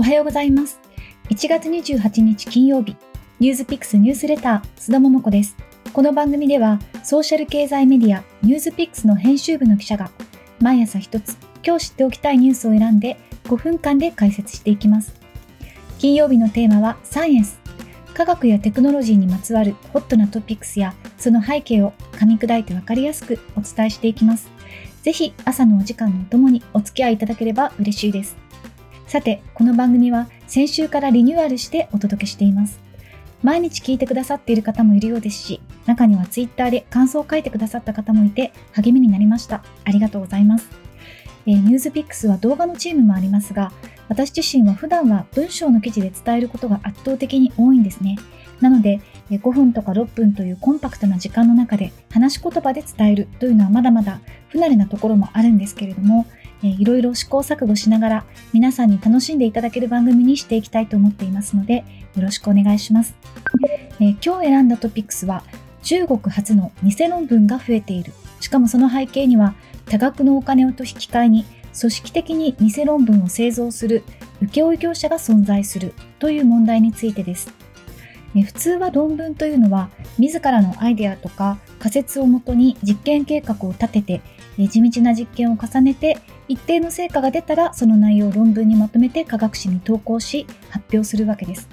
おはようございます。1月28日金曜日、ニュースピックスニュースレター、須田桃子です。この番組では、ソーシャル経済メディア、ニュースピックスの編集部の記者が、毎朝一つ、今日知っておきたいニュースを選んで、5分間で解説していきます。金曜日のテーマは、サイエンス。科学やテクノロジーにまつわるホットなトピックスや、その背景を噛み砕いてわかりやすくお伝えしていきます。ぜひ朝のお時間のお供にお付き合いいただければ嬉しいです。さて、この番組は先週からリニューアルしてお届けしています。毎日聞いてくださっている方もいるようですし、中にはツイッターで感想を書いてくださった方もいて励みになりました。ありがとうございます。えー、ニュースピックスは動画のチームもありますが、私自身は普段は文章の記事で伝えることが圧倒的に多いんですね。なので、5分とか6分というコンパクトな時間の中で話し言葉で伝えるというのはまだまだ不慣れなところもあるんですけれども、えいろいろ試行錯誤しながら皆さんに楽しんでいただける番組にしていきたいと思っていますのでよろしくお願いします、え今日選んだトピックスは中国初の偽論文が増えている。しかもその背景には多額のお金をと引き換えに組織的に偽論文を製造する請負業者が存在するという問題についてです。普通は論文というのは自らのアイデアとか仮説をもとに実験計画を立てて地道な実験を重ねて一定の成果が出たらその内容を論文にまとめて科学誌に投稿し発表するわけです。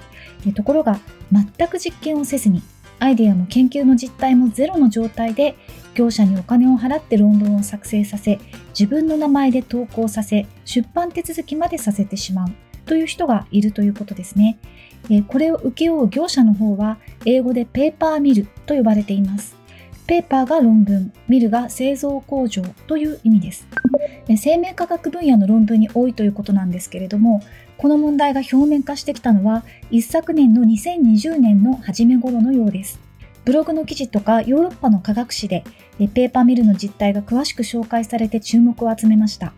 ところが全く実験をせずにアイデアも研究の実態もゼロの状態で業者にお金を払って論文を作成させ自分の名前で投稿させ出版手続きまでさせてしまう。という人がいるということですね。これを請け負う業者の方は英語でペーパーミルと呼ばれています。ペーパーが論文、ミルが製造工場という意味です。生命科学分野の論文に多いということなんですけれども、この問題が表面化してきたのは一昨年の2020年の初め頃のようです。ブログの記事とかヨーロッパの科学誌でペーパーミルの実態が詳しく紹介されて注目を集めました。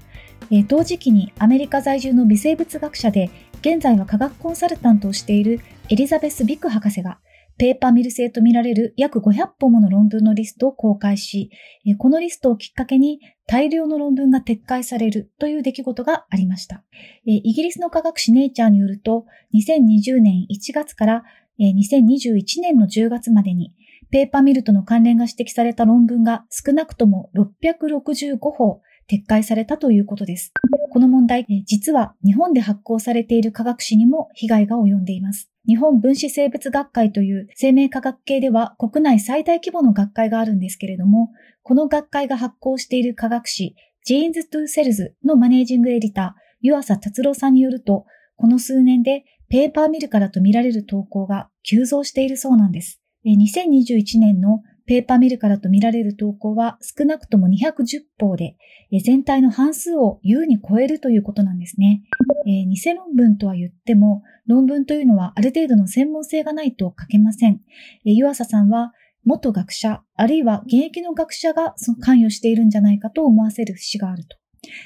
同時期にアメリカ在住の微生物学者で現在は科学コンサルタントをしているエリザベス・ビック博士がペーパーミル製とみられる約500本もの論文のリストを公開し、このリストをきっかけに大量の論文が撤回されるという出来事がありました。イギリスの科学誌ネイチャーによると、2020年1月から2021年の10月までに、ペーパーミルとの関連が指摘された論文が少なくとも665本撤回されたということです。この問題、実は日本で発行されている科学誌にも被害が及んでいます。日本分子生物学会という生命科学系では国内最大規模の学会があるんですけれども、この学会が発行している科学誌 Genes to Cells のマネージングエディター、湯浅達郎さんによると、この数年でペーパーミルからとみられる投稿が急増しているそうなんです。2021年のペーパーミルからとみられる投稿は少なくとも210報で、全体の半数を優に超えるということなんですね。えー、偽論文とは言っても、論文というのはある程度の専門性がないと書けません。えー、湯浅さんは、元学者、あるいは現役の学者が関与しているんじゃないかと思わせる節があると。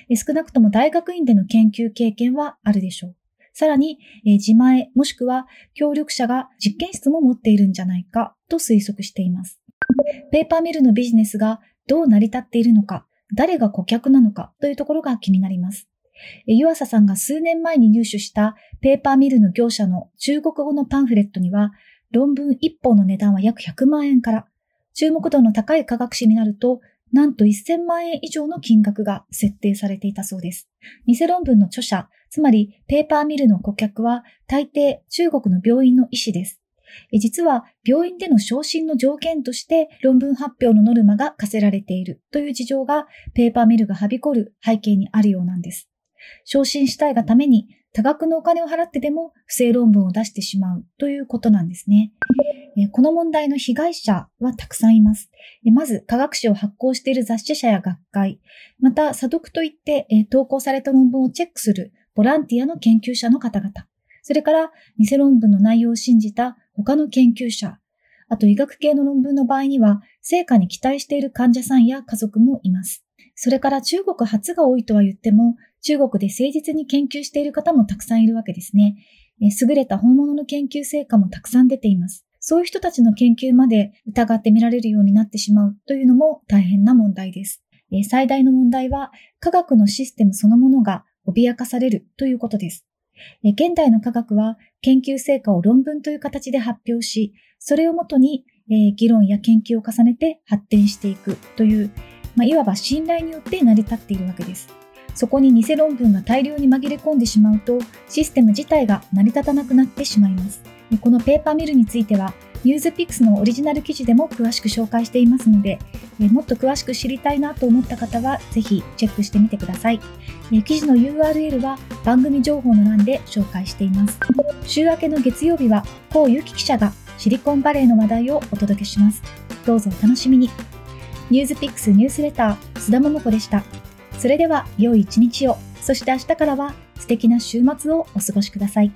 えー、少なくとも大学院での研究経験はあるでしょう。さらに、え、自前もしくは協力者が実験室も持っているんじゃないかと推測しています。ペーパーミルのビジネスがどう成り立っているのか、誰が顧客なのかというところが気になります。湯浅さんが数年前に入手したペーパーミルの業者の中国語のパンフレットには、論文1本の値段は約100万円から、注目度の高い科学誌になると、なんと1000万円以上の金額が設定されていたそうです。偽論文の著者、つまりペーパーミルの顧客は大抵中国の病院の医師です。実は病院での昇進の条件として論文発表のノルマが課せられているという事情がペーパーミルがはびこる背景にあるようなんです。昇進したいがために多額のお金を払ってでも不正論文を出してしまうということなんですね。この問題の被害者はたくさんいます。まず、科学誌を発行している雑誌社や学会、また、査読といって投稿された論文をチェックするボランティアの研究者の方々、それから偽論文の内容を信じた他の研究者、あと医学系の論文の場合には、成果に期待している患者さんや家族もいます。それから中国初が多いとは言っても、中国で誠実に研究している方もたくさんいるわけですね。優れた本物の研究成果もたくさん出ています。そういう人たちの研究まで疑ってみられるようになってしまうというのも大変な問題です。最大の問題は科学のシステムそのものが脅かされるということです。現代の科学は研究成果を論文という形で発表し、それをもとに議論や研究を重ねて発展していくという、まあ、いわば信頼によって成り立っているわけです。そこに偽論文が大量に紛れ込んでしまうと、システム自体が成り立たなくなってしまいます。このペーパーミルについては、ニュースピックスのオリジナル記事でも詳しく紹介していますので、もっと詳しく知りたいなと思った方は、ぜひチェックしてみてください。記事の URL は番組情報の欄で紹介しています。週明けの月曜日は、高ゆき記者がシリコンバレーの話題をお届けします。どうぞお楽しみに。ニュースピックスニュースレター、須田桃子でした。それでは、良い一日を、そして明日からは素敵な週末をお過ごしください。